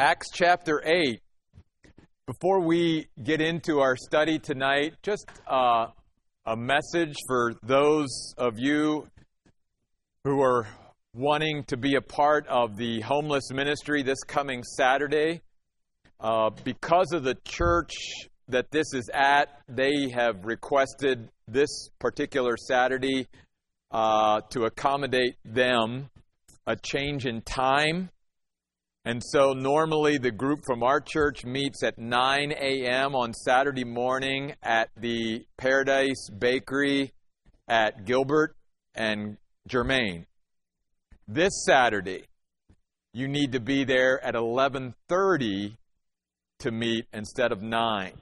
Acts chapter 8. Before we get into our study tonight, just uh, a message for those of you who are wanting to be a part of the homeless ministry this coming Saturday. Uh, because of the church that this is at, they have requested this particular Saturday uh, to accommodate them a change in time. And so normally the group from our church meets at 9 a.m. on Saturday morning at the Paradise Bakery at Gilbert and Germann. This Saturday, you need to be there at 11:30 to meet instead of 9.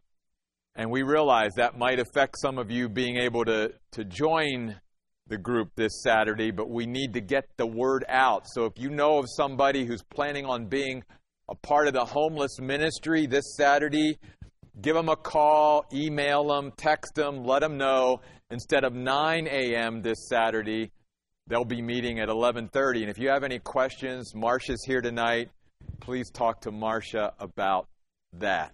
And we realize that might affect some of you being able to, to join the group this Saturday, but we need to get the word out. So if you know of somebody who's planning on being a part of the homeless ministry this Saturday, give them a call, email them, text them, let them know. Instead of 9 a.m. this Saturday, they'll be meeting at 11:30. And if you have any questions, Marcia's here tonight. Please talk to Marcia about that.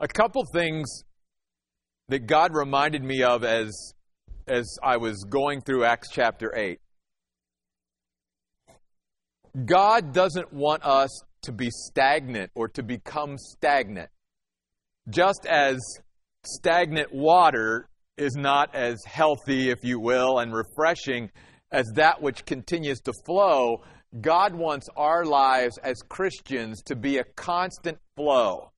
A couple things that God reminded me of as, as I was going through Acts chapter 8. God doesn't want us to be stagnant or to become stagnant. Just as stagnant water is not as healthy, if you will, and refreshing as that which continues to flow, God wants our lives as Christians to be a constant flow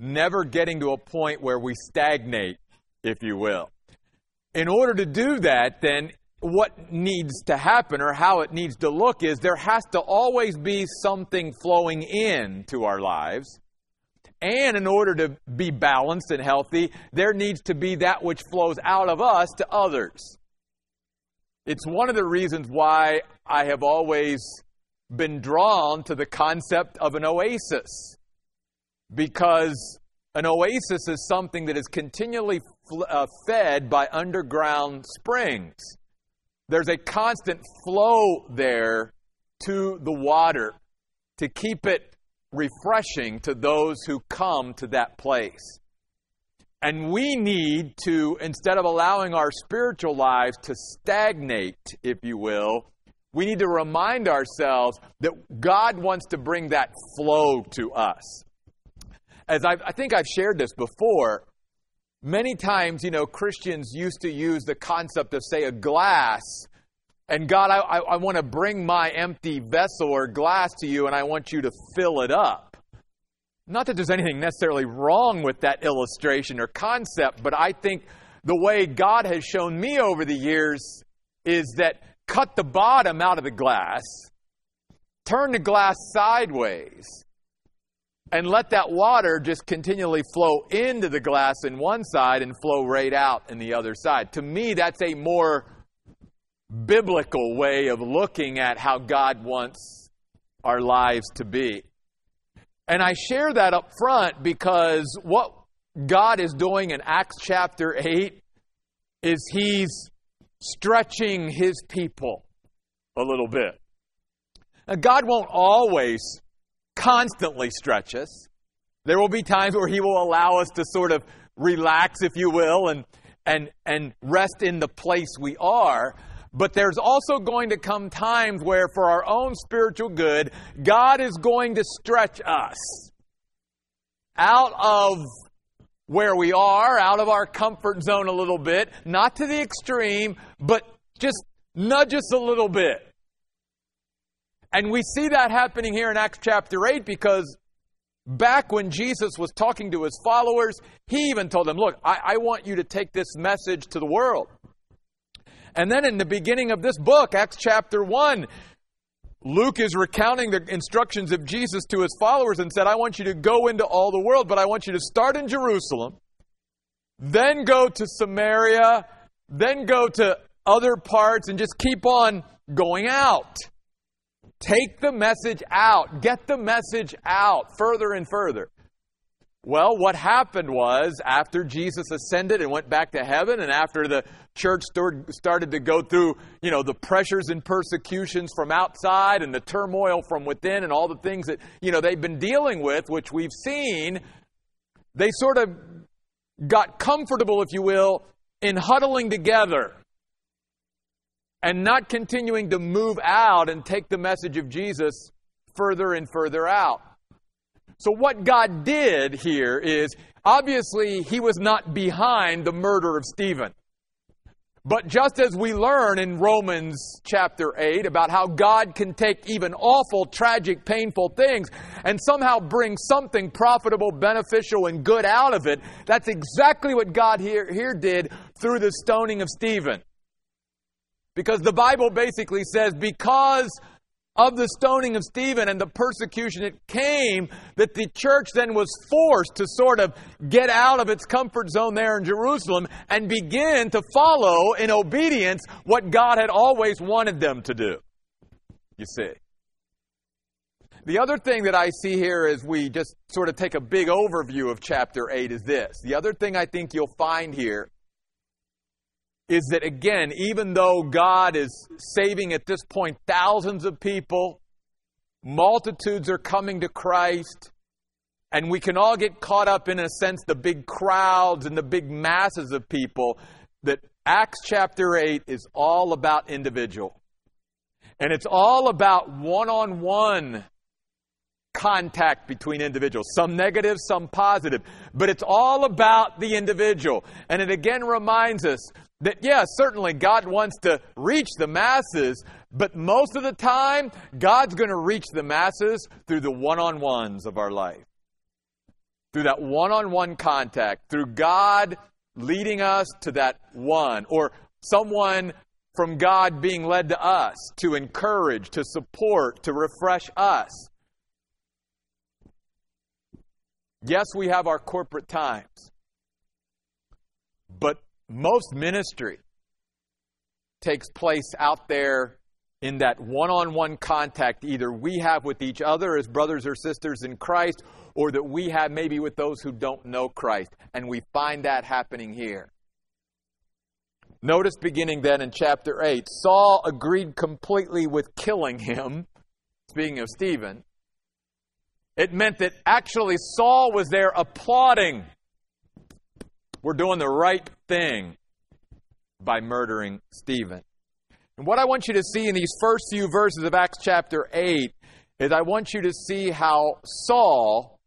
never getting to a point where we stagnate, if you will. In order to do that, then what needs to happen or how it needs to look is there has to always be something flowing in to our lives. And in order to be balanced and healthy, there needs to be that which flows out of us to others. It's one of the reasons why I have always been drawn to the concept of an oasis because an oasis is something that is continually uh, fed by underground springs. There's a constant flow there to the water to keep it refreshing to those who come to that place. And we need to, instead of allowing our spiritual lives to stagnate, if you will, we need to remind ourselves that God wants to bring that flow to us as I've, I think I've shared this before, many times, you know, Christians used to use the concept of, say, a glass. And God, I, I, I want to bring my empty vessel or glass to you, and I want you to fill it up. Not that there's anything necessarily wrong with that illustration or concept, but I think the way God has shown me over the years is that cut the bottom out of the glass, turn the glass sideways, and let that water just continually flow into the glass in one side and flow right out in the other side. To me, that's a more biblical way of looking at how God wants our lives to be. And I share that up front because what God is doing in Acts chapter 8 is He's stretching His people a little bit. Now, God won't always constantly stretch us. There will be times where He will allow us to sort of relax, if you will, and, and, and rest in the place we are. But there's also going to come times where, for our own spiritual good, God is going to stretch us out of where we are, out of our comfort zone a little bit, not to the extreme, but just nudge us a little bit. And we see that happening here in Acts chapter 8 because back when Jesus was talking to his followers, he even told them, Look, I, I, want you to take this message to the world. And then in the beginning of this book, Acts chapter 1, Luke is recounting the instructions of Jesus to his followers and said, I want you to go into all the world, but I want you to start in Jerusalem, then go to Samaria, then go to other parts, and just keep on going out. Take the message out. Get the message out further and further. Well, what happened was after Jesus ascended and went back to heaven, and after the church started to go through, you know, the pressures and persecutions from outside and the turmoil from within and all the things that, you know, they've been dealing with, which we've seen, they sort of got comfortable, if you will, in huddling together and not continuing to move out and take the message of Jesus further and further out. So, what God did here is obviously he was not behind the murder of Stephen. But just as we learn in Romans chapter 8 about how God can take even awful, tragic, painful things and somehow bring something profitable, beneficial, and good out of it, that's exactly what God here, here did through the stoning of Stephen. Because the Bible basically says, because of the stoning of Stephen and the persecution, it came that the church then was forced to sort of get out of its comfort zone there in Jerusalem and begin to follow in obedience what God had always wanted them to do. You see. The other thing that I see here as we just sort of take a big overview of chapter 8 is this. The other thing I think you'll find here is that again, even though God is saving at this point thousands of people, multitudes are coming to Christ, and we can all get caught up in a sense the big crowds and the big masses of people, that Acts chapter 8 is all about individual. And it's all about one on one contact between individuals, some negative, some positive. But it's all about the individual. And it again reminds us that, yes, certainly God wants to reach the masses, but most of the time, God's going to reach the masses through the one on ones of our life. Through that one on one contact, through God leading us to that one, or someone from God being led to us to encourage, to support, to refresh us. Yes, we have our corporate times, but most ministry takes place out there in that one on one contact either we have with each other as brothers or sisters in Christ or that we have maybe with those who don't know Christ. And we find that happening here. Notice beginning then in chapter 8, Saul agreed completely with killing him. Speaking of Stephen, it meant that actually Saul was there applauding we're doing the right thing by murdering Stephen. And what I want you to see in these first few verses of Acts chapter 8 is I want you to see how Saul,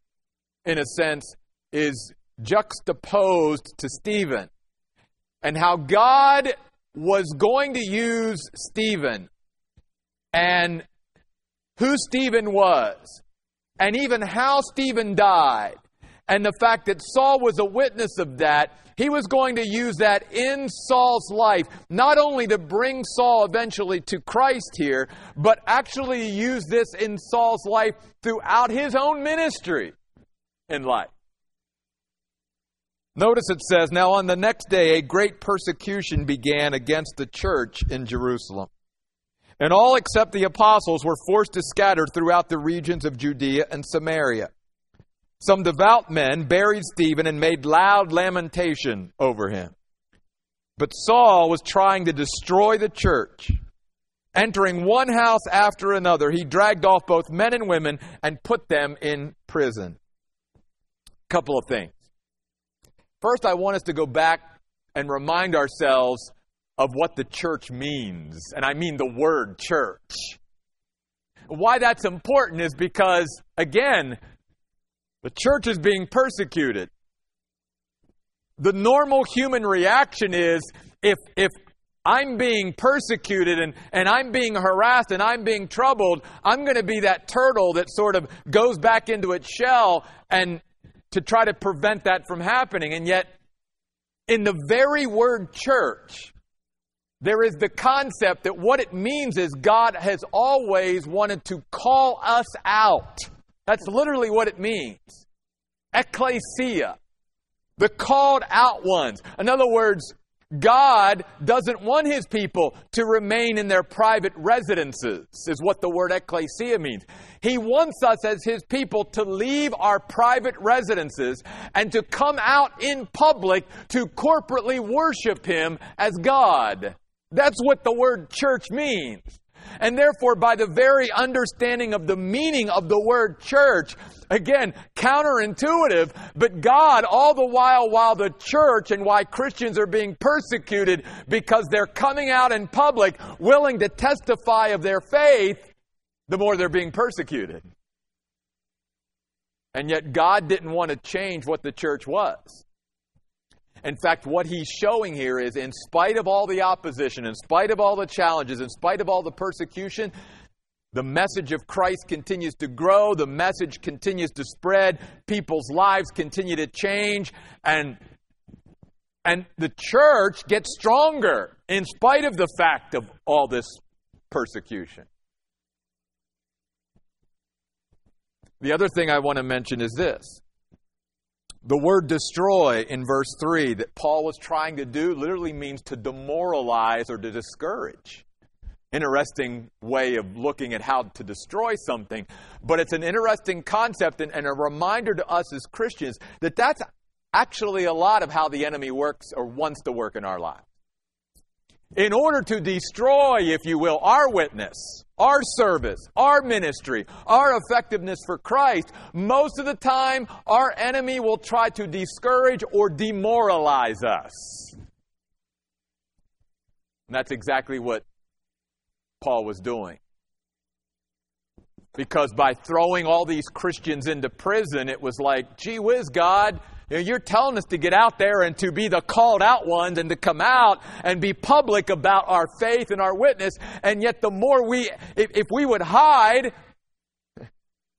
in a sense, is juxtaposed to Stephen. And how God was going to use Stephen and who Stephen was, and even how Stephen died, and the fact that Saul was a witness of that, he was going to use that in Saul's life, not only to bring Saul eventually to Christ here, but actually use this in Saul's life throughout his own ministry in life. Notice it says, Now on the next day, a great persecution began against the church in Jerusalem. And all except the apostles were forced to scatter throughout the regions of Judea and Samaria. Some devout men buried Stephen and made loud lamentation over him. But Saul was trying to destroy the church. Entering one house after another, he dragged off both men and women and put them in prison. Couple of things. First, I want us to go back and remind ourselves of what the church means. And I mean the word church. Why that's important is because, again, the church is being persecuted. The normal human reaction is if, if I'm being persecuted and, and I'm being harassed and I'm being troubled, I'm going to be that turtle that sort of goes back into its shell and to try to prevent that from happening. And yet, in the very word church, there is the concept that what it means is God has always wanted to call us out. That's literally what it means. Ecclesia. The called out ones. In other words, God doesn't want his people to remain in their private residences, is what the word ecclesia means. He wants us as his people to leave our private residences and to come out in public to corporately worship him as God. That's what the word church means. And therefore, by the very understanding of the meaning of the word church, again, counterintuitive, but God, all the while, while the church and why Christians are being persecuted because they're coming out in public willing to testify of their faith, the more they're being persecuted. And yet, God didn't want to change what the church was. In fact, what he's showing here is in spite of all the opposition, in spite of all the challenges, in spite of all the persecution, the message of Christ continues to grow, the message continues to spread, people's lives continue to change, and, and the church gets stronger in spite of the fact of all this persecution. The other thing I want to mention is this the word destroy in verse 3 that Paul was trying to do literally means to demoralize or to discourage. Interesting way of looking at how to destroy something, but it's an interesting concept and, and a reminder to us as Christians that that's actually a lot of how the enemy works or wants to work in our lives in order to destroy, if you will, our witness, our service, our ministry, our effectiveness for Christ, most of the time our enemy will try to discourage or demoralize us. And that's exactly what Paul was doing. Because by throwing all these Christians into prison, it was like, gee whiz, God, you know, you're telling us to get out there and to be the called out ones and to come out and be public about our faith and our witness. And yet, the more we, if, if we would hide,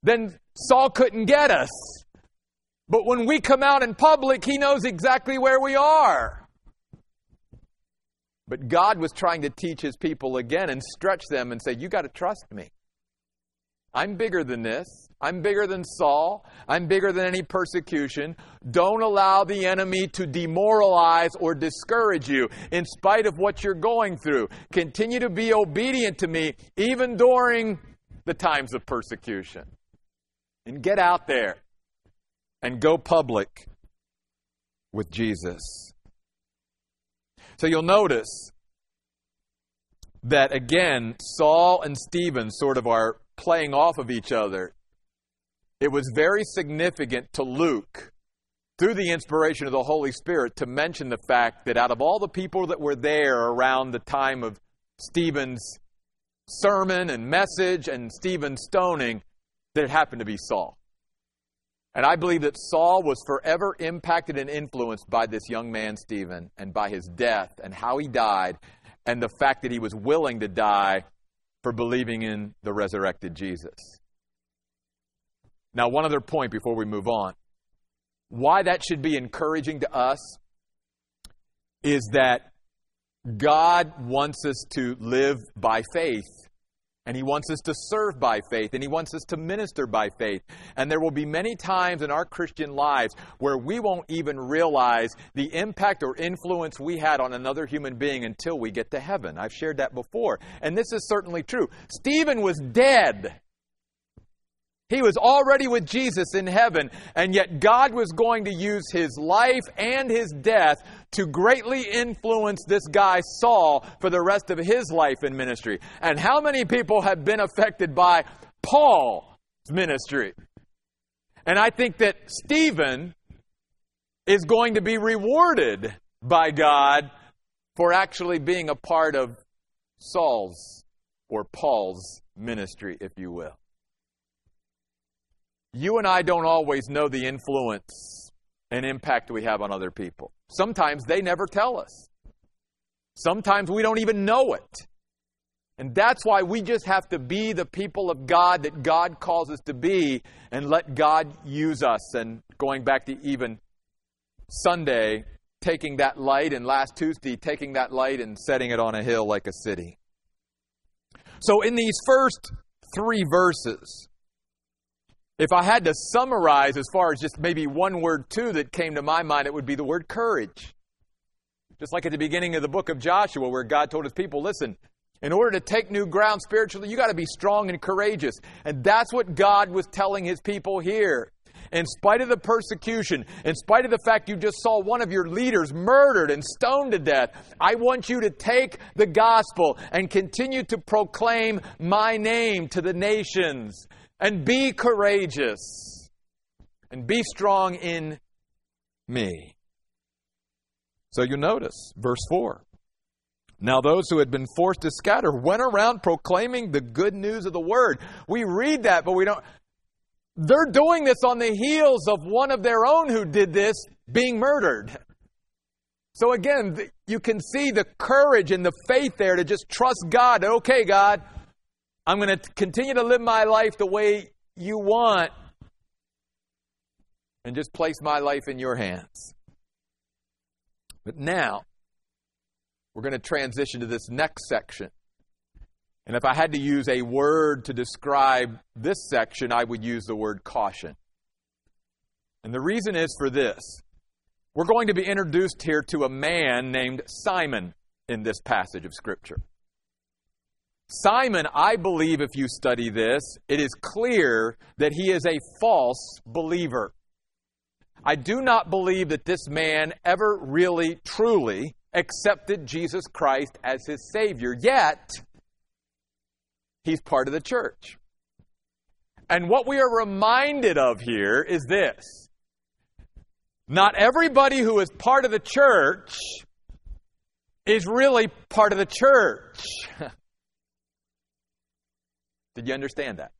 then Saul couldn't get us. But when we come out in public, he knows exactly where we are. But God was trying to teach his people again and stretch them and say, You got to trust me. I'm bigger than this. I'm bigger than Saul. I'm bigger than any persecution. Don't allow the enemy to demoralize or discourage you in spite of what you're going through. Continue to be obedient to me even during the times of persecution. And get out there and go public with Jesus. So you'll notice that again, Saul and Stephen sort of are playing off of each other it was very significant to Luke, through the inspiration of the Holy Spirit, to mention the fact that out of all the people that were there around the time of Stephen's sermon and message and Stephen's stoning, that it happened to be Saul. And I believe that Saul was forever impacted and influenced by this young man, Stephen, and by his death and how he died, and the fact that he was willing to die for believing in the resurrected Jesus. Now, one other point before we move on. Why that should be encouraging to us is that God wants us to live by faith. And He wants us to serve by faith, and He wants us to minister by faith. And there will be many times in our Christian lives where we won't even realize the impact or influence we had on another human being until we get to heaven. I've shared that before. And this is certainly true. Stephen was dead he was already with Jesus in heaven, and yet God was going to use his life and his death to greatly influence this guy, Saul, for the rest of his life in ministry. And how many people have been affected by Paul's ministry? And I think that Stephen is going to be rewarded by God for actually being a part of Saul's or Paul's ministry, if you will you and I don't always know the influence and impact we have on other people. Sometimes they never tell us. Sometimes we don't even know it. And that's why we just have to be the people of God that God calls us to be and let God use us. And going back to even Sunday, taking that light, and last Tuesday, taking that light and setting it on a hill like a city. So, in these first three verses, if I had to summarize as far as just maybe one word, two, that came to my mind, it would be the word courage. Just like at the beginning of the book of Joshua, where God told his people, listen, in order to take new ground spiritually, you got to be strong and courageous. And that's what God was telling his people here. In spite of the persecution, in spite of the fact you just saw one of your leaders murdered and stoned to death, I want you to take the gospel and continue to proclaim my name to the nations and be courageous and be strong in me. So you notice, verse 4. Now, those who had been forced to scatter went around proclaiming the good news of the word. We read that, but we don't. They're doing this on the heels of one of their own who did this being murdered. So, again, you can see the courage and the faith there to just trust God. Okay, God, I'm going to continue to live my life the way you want and just place my life in your hands. But now, we're going to transition to this next section. And if I had to use a word to describe this section, I would use the word caution. And the reason is for this. We're going to be introduced here to a man named Simon in this passage of Scripture. Simon, I believe, if you study this, it is clear that he is a false believer. I do not believe that this man ever really, truly accepted Jesus Christ as his Savior. Yet, he's part of the church. And what we are reminded of here is this not everybody who is part of the church is really part of the church. Did you understand that?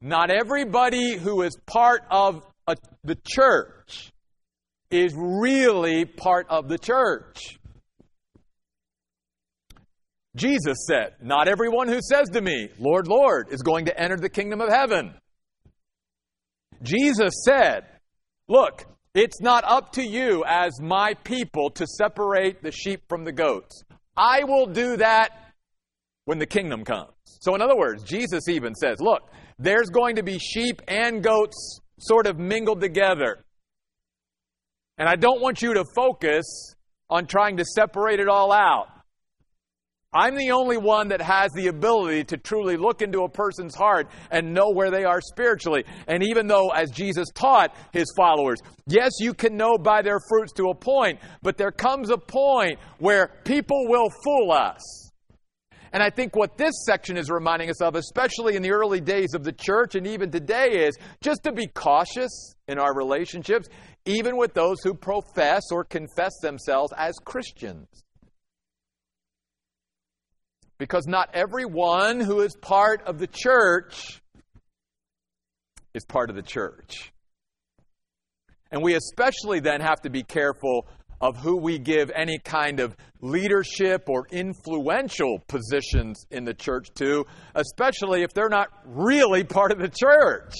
Not everybody who is part of a, the church is really part of the church. Jesus said, Not everyone who says to me, Lord, Lord, is going to enter the kingdom of heaven. Jesus said, Look, it's not up to you as my people to separate the sheep from the goats. I will do that when the kingdom comes. So, in other words, Jesus even says, Look, there's going to be sheep and goats sort of mingled together. And I don't want you to focus on trying to separate it all out. I'm the only one that has the ability to truly look into a person's heart and know where they are spiritually. And even though, as Jesus taught his followers, yes, you can know by their fruits to a point, but there comes a point where people will fool us. And I think what this section is reminding us of, especially in the early days of the church and even today, is just to be cautious in our relationships, even with those who profess or confess themselves as Christians. Because not everyone who is part of the church is part of the church. And we especially then have to be careful of who we give any kind of leadership or influential positions in the church to, especially if they're not really part of the church.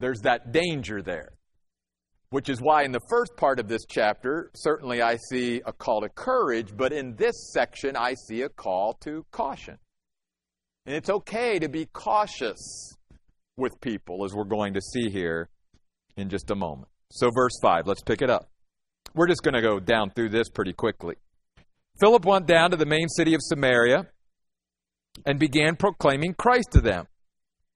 There's that danger there. Which is why, in the first part of this chapter, certainly I see a call to courage, but in this section, I see a call to caution. And it's okay to be cautious with people, as we're going to see here in just a moment. So, verse 5, let's pick it up. We're just going to go down through this pretty quickly. Philip went down to the main city of Samaria and began proclaiming Christ to them.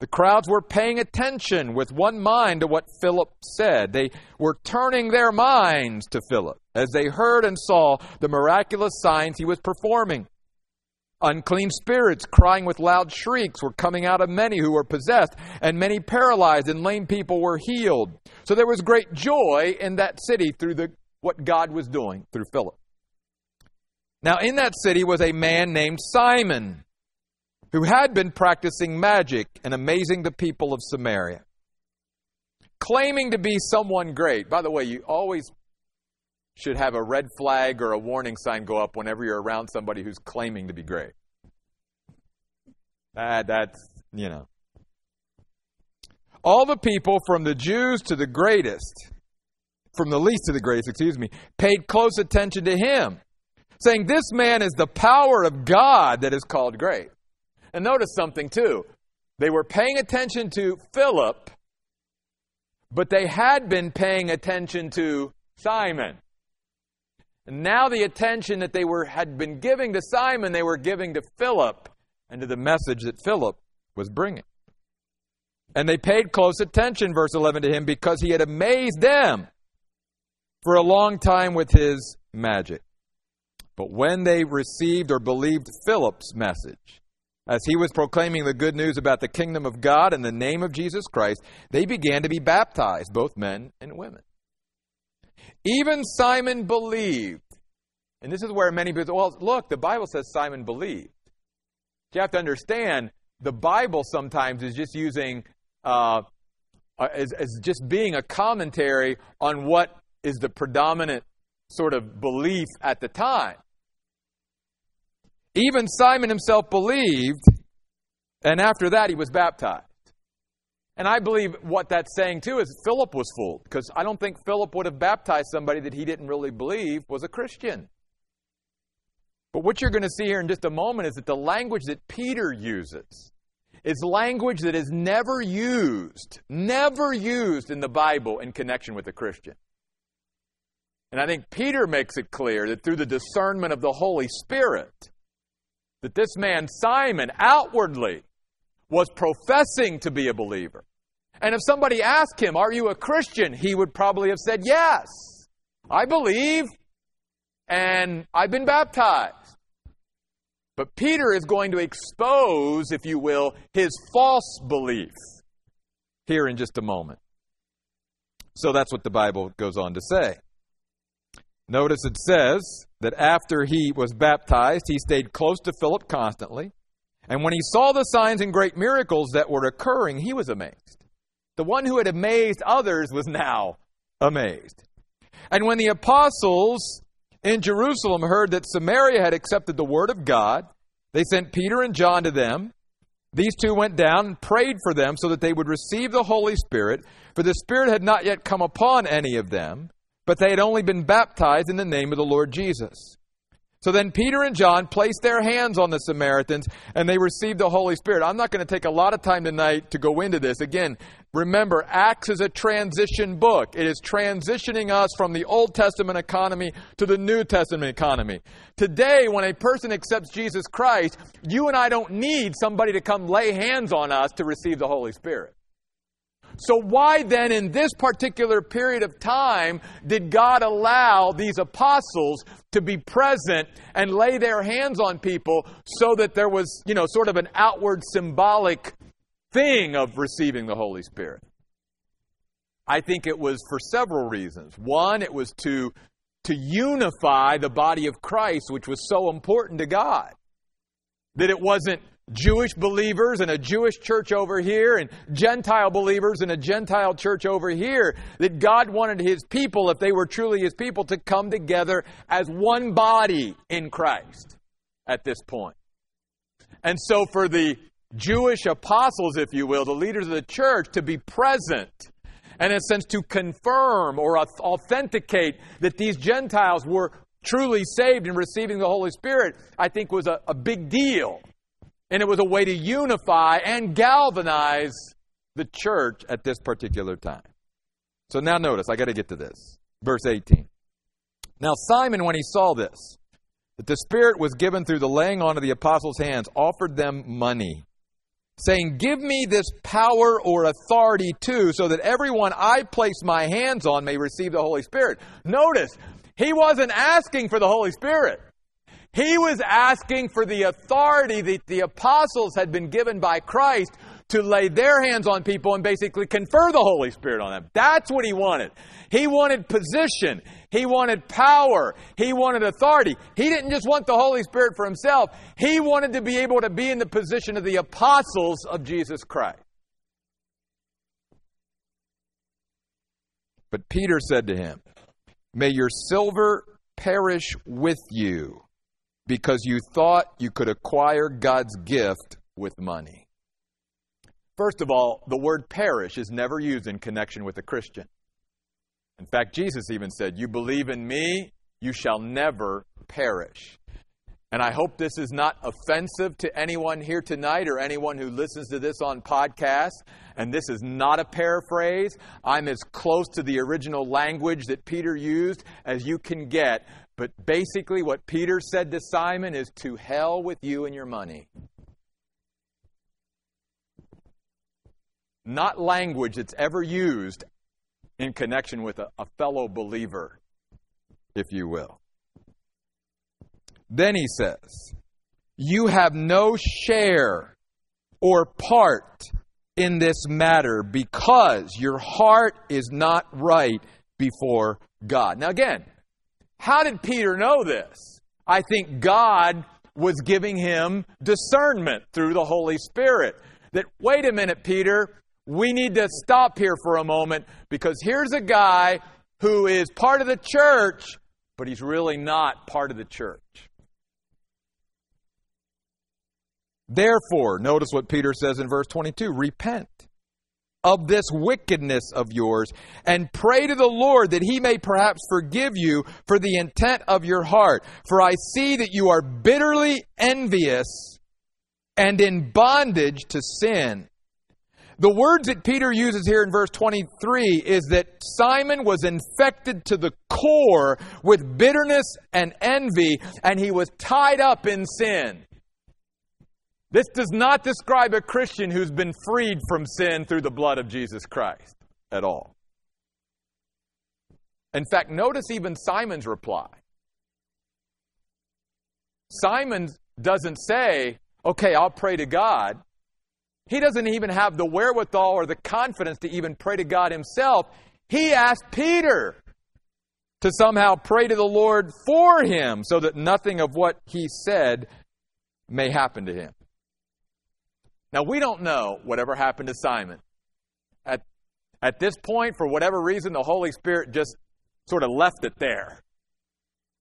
The crowds were paying attention with one mind to what Philip said. They were turning their minds to Philip as they heard and saw the miraculous signs he was performing. Unclean spirits, crying with loud shrieks, were coming out of many who were possessed, and many paralyzed and lame people were healed. So there was great joy in that city through the, what God was doing through Philip. Now, in that city was a man named Simon who had been practicing magic and amazing the people of Samaria, claiming to be someone great. By the way, you always should have a red flag or a warning sign go up whenever you're around somebody who's claiming to be great. That, that's, you know. All the people from the Jews to the greatest, from the least to the greatest, excuse me, paid close attention to him, saying, This man is the power of God that is called great. And notice something too. They were paying attention to Philip, but they had been paying attention to Simon. And now the attention that they were, had been giving to Simon, they were giving to Philip and to the message that Philip was bringing. And they paid close attention, verse 11, to him because he had amazed them for a long time with his magic. But when they received or believed Philip's message, as he was proclaiming the good news about the kingdom of God in the name of Jesus Christ, they began to be baptized, both men and women. Even Simon believed. And this is where many people, well, look, the Bible says Simon believed. You have to understand, the Bible sometimes is just using, uh, uh, as, as just being a commentary on what is the predominant sort of belief at the time. Even Simon himself believed, and after that he was baptized. And I believe what that's saying too is Philip was fooled, because I don't think Philip would have baptized somebody that he didn't really believe was a Christian. But what you're going to see here in just a moment is that the language that Peter uses is language that is never used, never used in the Bible in connection with a Christian. And I think Peter makes it clear that through the discernment of the Holy Spirit, that this man, Simon, outwardly was professing to be a believer. And if somebody asked him, Are you a Christian? he would probably have said, Yes, I believe, and I've been baptized. But Peter is going to expose, if you will, his false belief here in just a moment. So that's what the Bible goes on to say. Notice it says that after he was baptized, he stayed close to Philip constantly. And when he saw the signs and great miracles that were occurring, he was amazed. The one who had amazed others was now amazed. And when the apostles in Jerusalem heard that Samaria had accepted the word of God, they sent Peter and John to them. These two went down and prayed for them so that they would receive the Holy Spirit, for the Spirit had not yet come upon any of them but they had only been baptized in the name of the Lord Jesus. So then Peter and John placed their hands on the Samaritans and they received the Holy Spirit. I'm not going to take a lot of time tonight to go into this. Again, remember, Acts is a transition book. It is transitioning us from the Old Testament economy to the New Testament economy. Today, when a person accepts Jesus Christ, you and I don't need somebody to come lay hands on us to receive the Holy Spirit. So, why then, in this particular period of time, did God allow these apostles to be present and lay their hands on people so that there was, you know, sort of an outward symbolic thing of receiving the Holy Spirit? I think it was for several reasons. One, it was to, to unify the body of Christ, which was so important to God. That it wasn't Jewish believers in a Jewish church over here and Gentile believers in a Gentile church over here. That God wanted His people, if they were truly His people, to come together as one body in Christ at this point. And so for the Jewish apostles, if you will, the leaders of the church, to be present and in a sense to confirm or authenticate that these Gentiles were truly saved and receiving the Holy Spirit, I think was a, a big deal. And it was a way to unify and galvanize the church at this particular time. So now notice, I got to get to this. Verse 18. Now, Simon, when he saw this, that the Spirit was given through the laying on of the apostles' hands, offered them money, saying, Give me this power or authority too, so that everyone I place my hands on may receive the Holy Spirit. Notice, he wasn't asking for the Holy Spirit. He was asking for the authority that the apostles had been given by Christ to lay their hands on people and basically confer the Holy Spirit on them. That's what he wanted. He wanted position. He wanted power. He wanted authority. He didn't just want the Holy Spirit for himself. He wanted to be able to be in the position of the apostles of Jesus Christ. But Peter said to him, May your silver perish with you because you thought you could acquire God's gift with money. First of all, the word perish is never used in connection with a Christian. In fact, Jesus even said, You believe in me, you shall never perish. and I hope this is not offensive to anyone here tonight or anyone who listens to this on podcast. And this is not a paraphrase. I'm as close to the original language that Peter used as you can get. But basically, what Peter said to Simon is to hell with you and your money. Not language that's ever used in connection with a, a fellow believer, if you will. Then he says, You have no share or part in this matter because your heart is not right before God. Now, again, how did Peter know this? I think God was giving him discernment through the Holy Spirit. That, wait a minute, Peter, we need to stop here for a moment because here's a guy who is part of the church, but he's really not part of the church. Therefore, notice what Peter says in verse 22 repent of this wickedness of yours and pray to the Lord that he may perhaps forgive you for the intent of your heart. For I see that you are bitterly envious and in bondage to sin. The words that Peter uses here in verse 23 is that Simon was infected to the core with bitterness and envy, and he was tied up in sin. This does not describe a Christian who's been freed from sin through the blood of Jesus Christ at all. In fact, notice even Simon's reply. Simon doesn't say, okay, I'll pray to God. He doesn't even have the wherewithal or the confidence to even pray to God himself. He asked Peter to somehow pray to the Lord for him so that nothing of what he said may happen to him. Now, we don't know whatever happened to Simon. At, at this point, for whatever reason, the Holy Spirit just sort of left it there,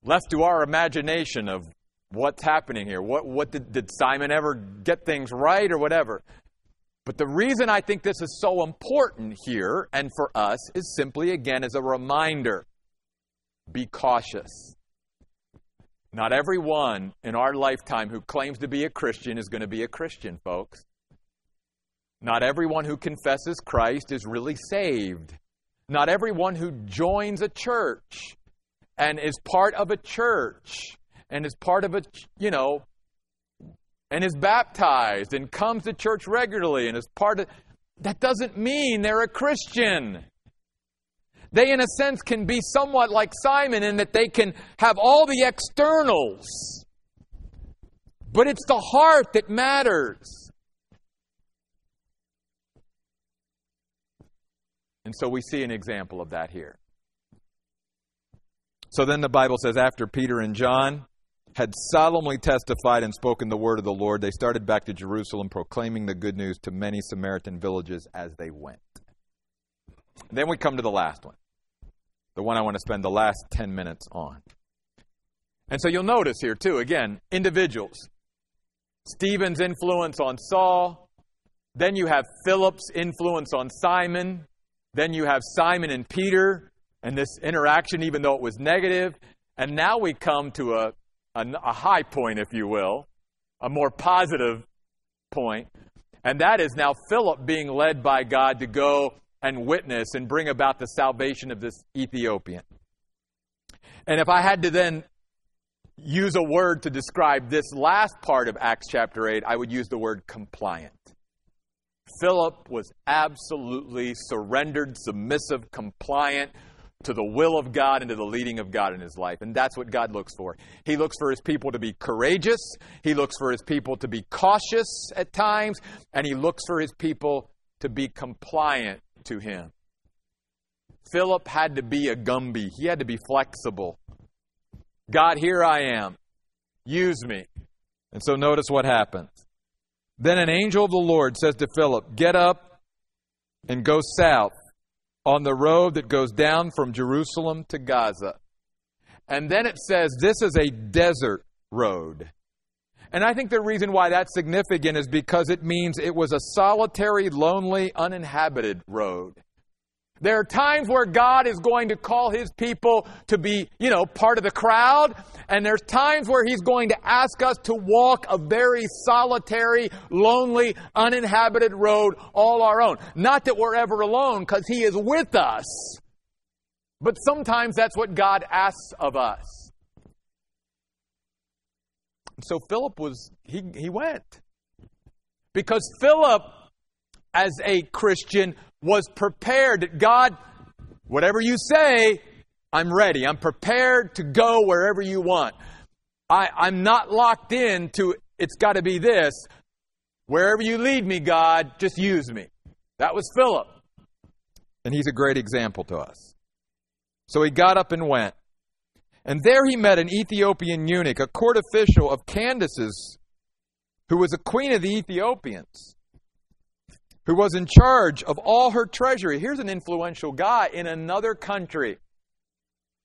left to our imagination of what's happening here. What, what did, did Simon ever get things right or whatever? But the reason I think this is so important here and for us is simply, again, as a reminder be cautious. Not everyone in our lifetime who claims to be a Christian is going to be a Christian, folks. Not everyone who confesses Christ is really saved. Not everyone who joins a church and is part of a church and is part of a, you know, and is baptized and comes to church regularly and is part of, that doesn't mean they're a Christian. They, in a sense, can be somewhat like Simon in that they can have all the externals, but it's the heart that matters. And so we see an example of that here. So then the Bible says, after Peter and John had solemnly testified and spoken the word of the Lord, they started back to Jerusalem, proclaiming the good news to many Samaritan villages as they went. Then we come to the last one, the one I want to spend the last 10 minutes on. And so you'll notice here, too, again, individuals. Stephen's influence on Saul. Then you have Philip's influence on Simon. Then you have Simon and Peter and this interaction, even though it was negative. And now we come to a, a, a high point, if you will, a more positive point. And that is now Philip being led by God to go and witness and bring about the salvation of this Ethiopian. And if I had to then use a word to describe this last part of Acts chapter 8, I would use the word compliant. Philip was absolutely surrendered, submissive, compliant to the will of God and to the leading of God in his life. And that's what God looks for. He looks for his people to be courageous, he looks for his people to be cautious at times, and he looks for his people to be compliant to him. Philip had to be a Gumby, he had to be flexible. God, here I am. Use me. And so notice what happens. Then an angel of the Lord says to Philip, Get up and go south on the road that goes down from Jerusalem to Gaza. And then it says, This is a desert road. And I think the reason why that's significant is because it means it was a solitary, lonely, uninhabited road. There are times where God is going to call His people to be, you know, part of the crowd. And there's times where He's going to ask us to walk a very solitary, lonely, uninhabited road all our own. Not that we're ever alone, because He is with us. But sometimes that's what God asks of us. So Philip was, he, he went. Because Philip, as a Christian, was prepared. That God, whatever you say, I'm ready. I'm prepared to go wherever you want. I, I'm not locked in to it's got to be this. Wherever you lead me, God, just use me. That was Philip. And he's a great example to us. So he got up and went. And there he met an Ethiopian eunuch, a court official of Candace's, who was a queen of the Ethiopians, who was in charge of all her treasury. Here's an influential guy in another country.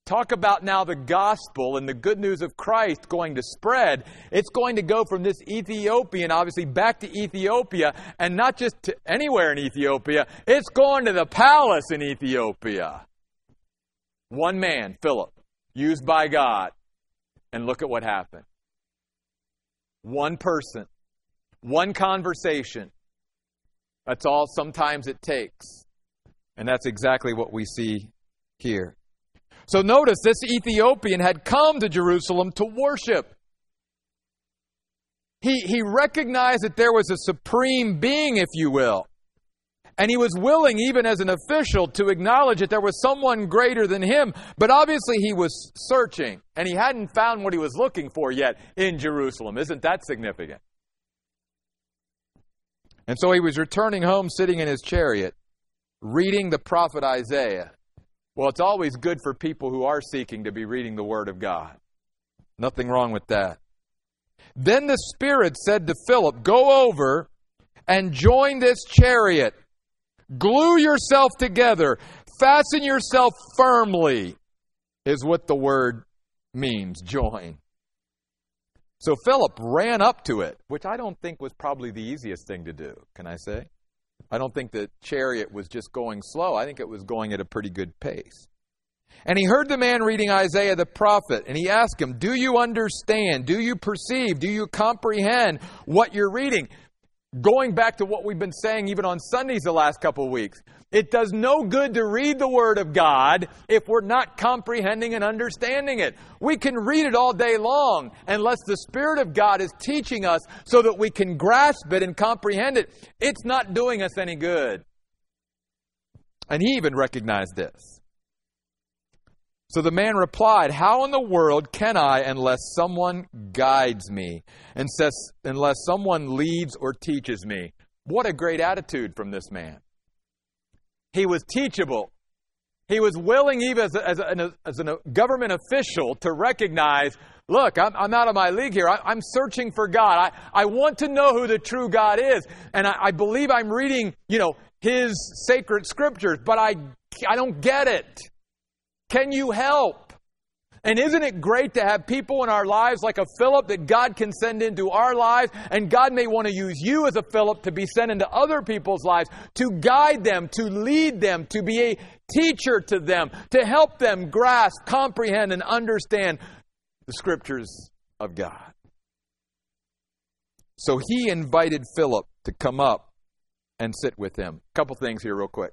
Talk about now the gospel and the good news of Christ going to spread. It's going to go from this Ethiopian, obviously, back to Ethiopia, and not just to anywhere in Ethiopia. It's going to the palace in Ethiopia. One man, Philip, used by God. And look at what happened. One person, one conversation. That's all sometimes it takes. And that's exactly what we see here. So notice this Ethiopian had come to Jerusalem to worship. He, he recognized that there was a supreme being, if you will. And he was willing, even as an official, to acknowledge that there was someone greater than him. But obviously, he was searching, and he hadn't found what he was looking for yet in Jerusalem. Isn't that significant? And so he was returning home, sitting in his chariot, reading the prophet Isaiah. Well, it's always good for people who are seeking to be reading the Word of God. Nothing wrong with that. Then the Spirit said to Philip, Go over and join this chariot. Glue yourself together. Fasten yourself firmly, is what the word means join. So Philip ran up to it, which I don't think was probably the easiest thing to do, can I say? I don't think the chariot was just going slow. I think it was going at a pretty good pace. And he heard the man reading Isaiah the prophet, and he asked him, Do you understand? Do you perceive? Do you comprehend what you're reading? Going back to what we've been saying even on Sundays the last couple of weeks, it does no good to read the Word of God if we're not comprehending and understanding it. We can read it all day long unless the Spirit of God is teaching us so that we can grasp it and comprehend it. It's not doing us any good. And he even recognized this. So the man replied, How in the world can I unless someone guides me and says, unless someone leads or teaches me? What a great attitude from this man. He was teachable. He was willing, even as a, as a, as a government official, to recognize look, I'm, I'm, out of my league here. I, am searching for God. I, I want to know who the true God is. And I, I believe I'm reading, you know, his sacred scriptures, but I, I don't get it. Can you help? And isn't it great to have people in our lives like a Philip that God can send into our lives? And God may want to use you as a Philip to be sent into other people's lives, to guide them, to lead them, to be a teacher to them, to help them grasp, comprehend, and understand the scriptures of God. So he invited Philip to come up and sit with him. A couple things here, real quick.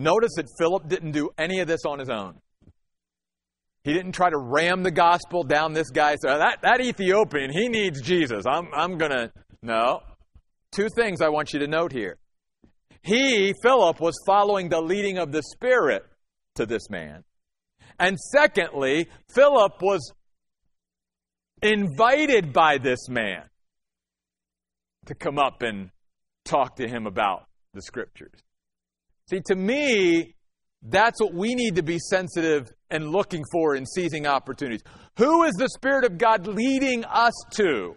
Notice that Philip didn't do any of this on his own. He didn't try to ram the gospel down this guy's throat. That, that Ethiopian, he needs Jesus. I'm, I'm going to. No. Two things I want you to note here. He, Philip, was following the leading of the Spirit to this man. And secondly, Philip was invited by this man to come up and talk to him about the scriptures. See, to me, that's what we need to be sensitive and looking for in seizing opportunities. Who is the Spirit of God leading us to?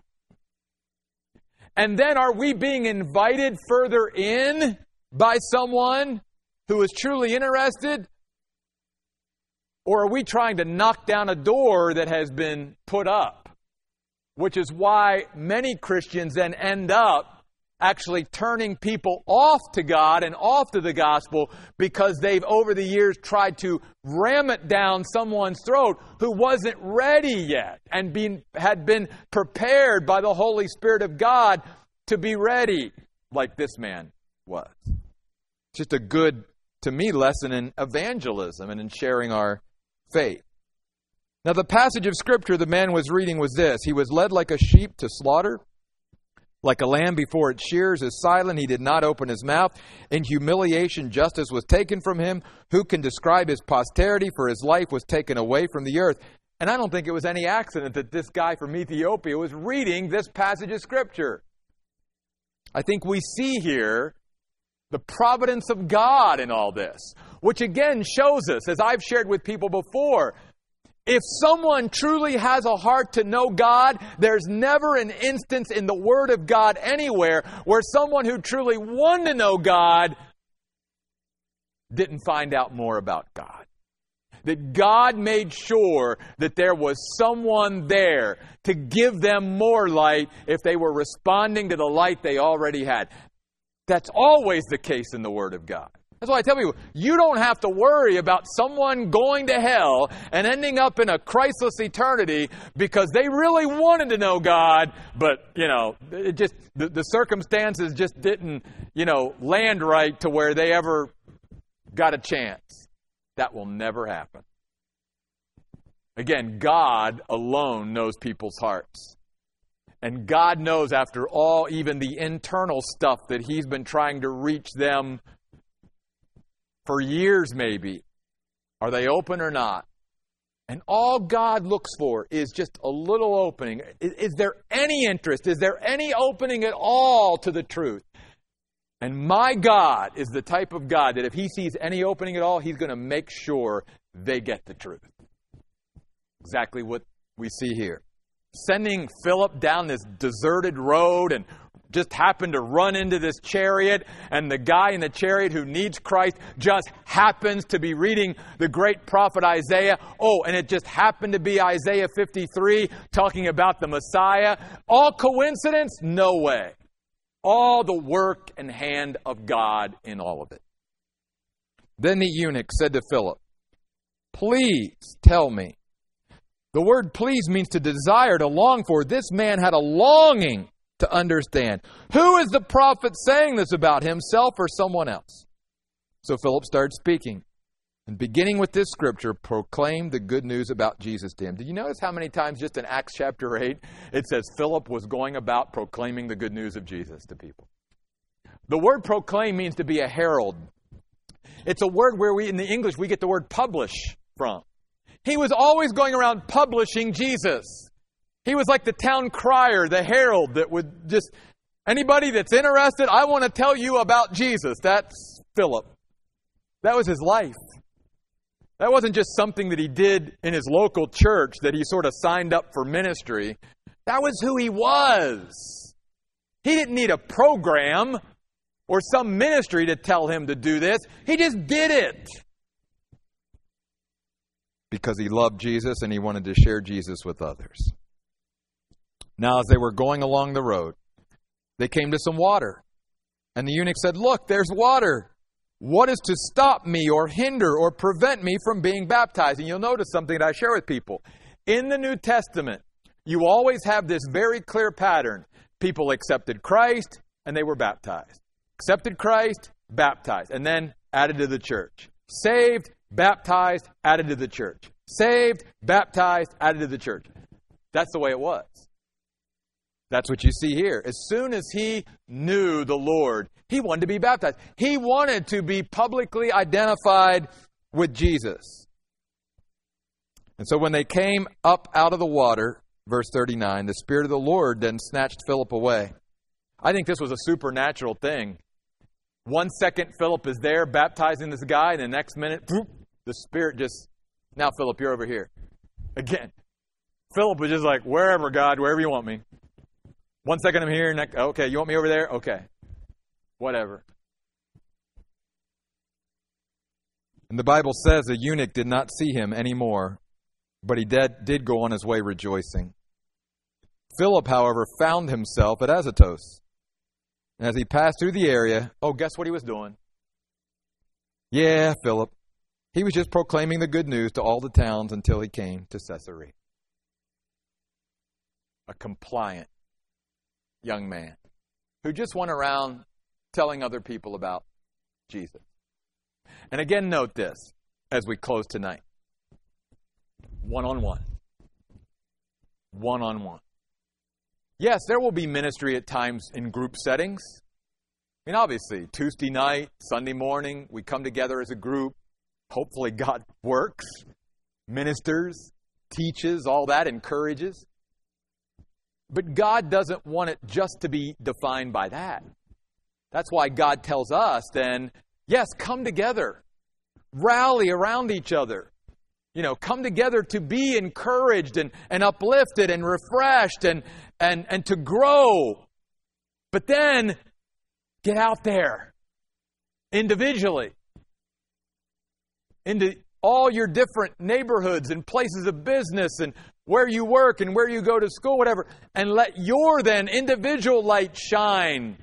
And then are we being invited further in by someone who is truly interested? Or are we trying to knock down a door that has been put up? Which is why many Christians then end up actually turning people off to God and off to the gospel because they've over the years tried to ram it down someone's throat who wasn't ready yet and been, had been prepared by the Holy Spirit of God to be ready like this man was. Just a good, to me, lesson in evangelism and in sharing our faith. Now, the passage of Scripture the man was reading was this He was led like a sheep to slaughter. Like a lamb before its shears is silent, he did not open his mouth. In humiliation, justice was taken from him. Who can describe his posterity? For his life was taken away from the earth. And I don't think it was any accident that this guy from Ethiopia was reading this passage of Scripture. I think we see here the providence of God in all this, which again shows us, as I've shared with people before, if someone truly has a heart to know God, there's never an instance in the Word of God anywhere where someone who truly wanted to know God didn't find out more about God. That God made sure that there was someone there to give them more light if they were responding to the light they already had. That's always the case in the Word of God. That's why I tell people, you don't have to worry about someone going to hell and ending up in a Christless eternity because they really wanted to know God, but, you know, it just, the, the circumstances just didn't, you know, land right to where they ever got a chance. That will never happen. Again, God alone knows people's hearts. And God knows, after all, even the internal stuff that He's been trying to reach them for years, maybe. Are they open or not? And all God looks for is just a little opening. Is, is, there any interest? Is there any opening at all to the truth? And my God is the type of God that if He sees any opening at all, He's going to make sure they get the truth. Exactly what we see here. Sending Philip down this deserted road and just happened to run into this chariot, and the guy in the chariot who needs Christ just happens to be reading the great prophet Isaiah. Oh, and it just happened to be Isaiah 53 talking about the Messiah. All coincidence? No way. All the work and hand of God in all of it. Then the eunuch said to Philip, Please tell me. The word please means to desire, to long for. This man had a longing to understand. Who is the prophet saying this about, himself or someone else? So Philip started speaking. And beginning with this scripture, proclaimed the good news about Jesus to him. Did you notice how many times just in Acts chapter 8 it says Philip was going about proclaiming the good news of Jesus to people? The word proclaim means to be a herald. It's a word where we, in the English, we get the word publish from. He was always going around publishing Jesus. He was like the town crier, the herald that would just, anybody that's interested, I want to tell you about Jesus. That's Philip. That was his life. That wasn't just something that he did in his local church that he sort of signed up for ministry. That was who he was. He didn't need a program or some ministry to tell him to do this. He just did it. Because he loved Jesus and he wanted to share Jesus with others. Now, as they were going along the road, they came to some water. And the eunuch said, Look, there's water. What is to stop me or hinder or prevent me from being baptized? And you'll notice something that I share with people. In the New Testament, you always have this very clear pattern. People accepted Christ and they were baptized. Accepted Christ, baptized, and then added to the church. Saved, baptized, added to the church. Saved, baptized, added to the church. That's the way it was. That's what you see here. As soon as he knew the Lord, he wanted to be baptized. He wanted to be publicly identified with Jesus. And so when they came up out of the water, verse 39, the Spirit of the Lord then snatched Philip away. I think this was a supernatural thing. One second, Philip is there baptizing this guy, and the next minute, the Spirit just, now, Philip, you're over here. Again, Philip was just like, wherever, God, wherever you want me. One second I'm here, next, okay, you want me over there? Okay. Whatever. And the Bible says the eunuch did not see him anymore, but he did, did go on his way rejoicing. Philip, however, found himself at Azotus. And as he passed through the area, oh, guess what he was doing? Yeah, Philip. He was just proclaiming the good news to all the towns until he came to Caesarea. A compliant young man who just went around telling other people about Jesus. And again, note this as we close tonight one on one. One on one. Yes, there will be ministry at times in group settings. I mean, obviously, Tuesday night, Sunday morning, we come together as a group. Hopefully, God works, ministers, teaches, all that encourages. But God doesn't want it just to be defined by that. That's why God tells us then, yes, come together, rally around each other, you know, come together to be encouraged and, and uplifted and refreshed and, and, and to grow. But then get out there individually into all your different neighborhoods and places of business and where you work and where you go to school, whatever, and let your then individual light shine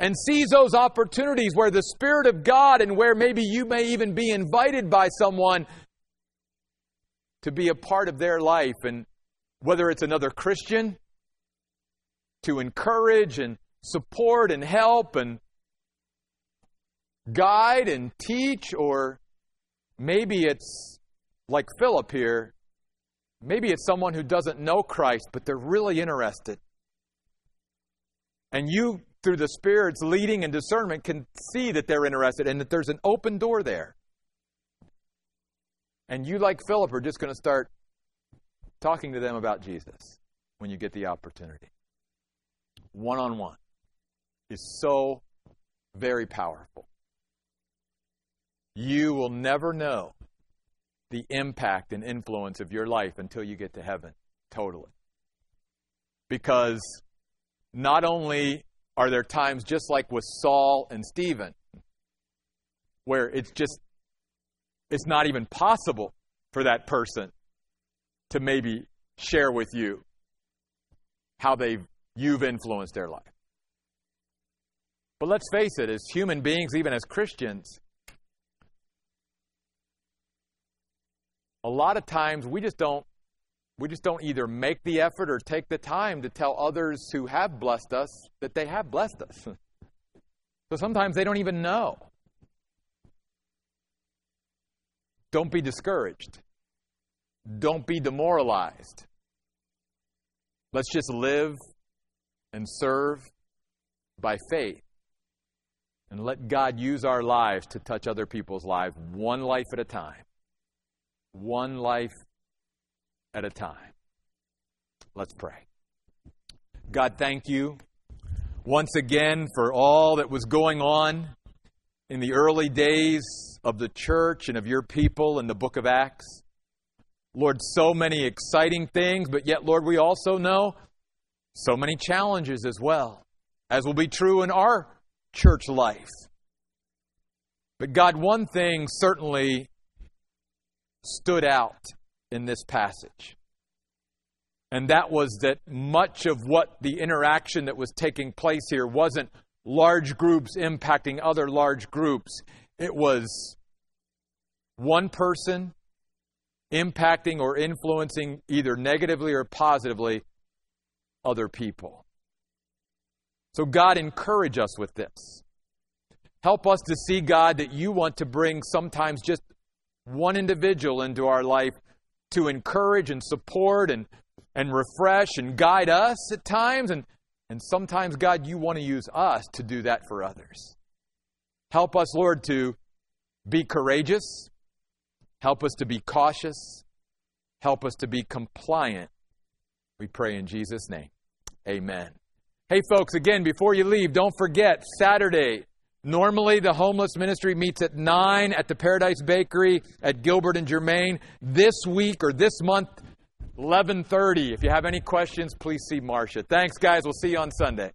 and seize those opportunities where the Spirit of God and where maybe you may even be invited by someone to be a part of their life. And whether it's another Christian, to encourage and support and help and guide and teach, or maybe it's like Philip here. Maybe it's someone who doesn't know Christ, but they're really interested. And you through the Spirit's leading and discernment, can see that they're interested and that there's an open door there. And you, like Philip, are just going to start talking to them about Jesus when you get the opportunity. One on one is so very powerful. You will never know the impact and influence of your life until you get to heaven, totally. Because not only are there times just like with Saul and Stephen where it's just it's not even possible for that person to maybe share with you how they've you've influenced their life. But let's face it, as human beings, even as Christians, a lot of times we just don't we just don't either make the effort or take the time to tell others who have blessed us that they have blessed us. So sometimes they don't even know. Don't be discouraged. Don't be demoralized. Let's just live and serve by faith. And let God use our lives to touch other people's lives one life at a time. One life at a time. Let's pray. God, thank you once again for all that was going on in the early days of the church and of your people in the book of Acts. Lord, so many exciting things, but yet, Lord, we also know so many challenges as well, as will be true in our church life. But God, one thing certainly stood out in this passage. And that was that much of what the interaction that was taking place here wasn't large groups impacting other large groups. It was one person impacting or influencing either negatively or positively other people. So, God, encourage us with this. Help us to see, God, that you want to bring sometimes just one individual into our life to encourage and support and, and refresh and guide us at times. And, and sometimes, God, you want to use us to do that for others. Help us, Lord, to be courageous. Help us to be cautious. Help us to be compliant. We pray in Jesus' name. Amen. Hey, folks, again, before you leave, don't forget Saturday, Normally, the homeless ministry meets at 9 at the Paradise Bakery at Gilbert and Germann. This week or this month, 11:30. If you have any questions, please see Marcia. Thanks, guys. We'll see you on Sunday.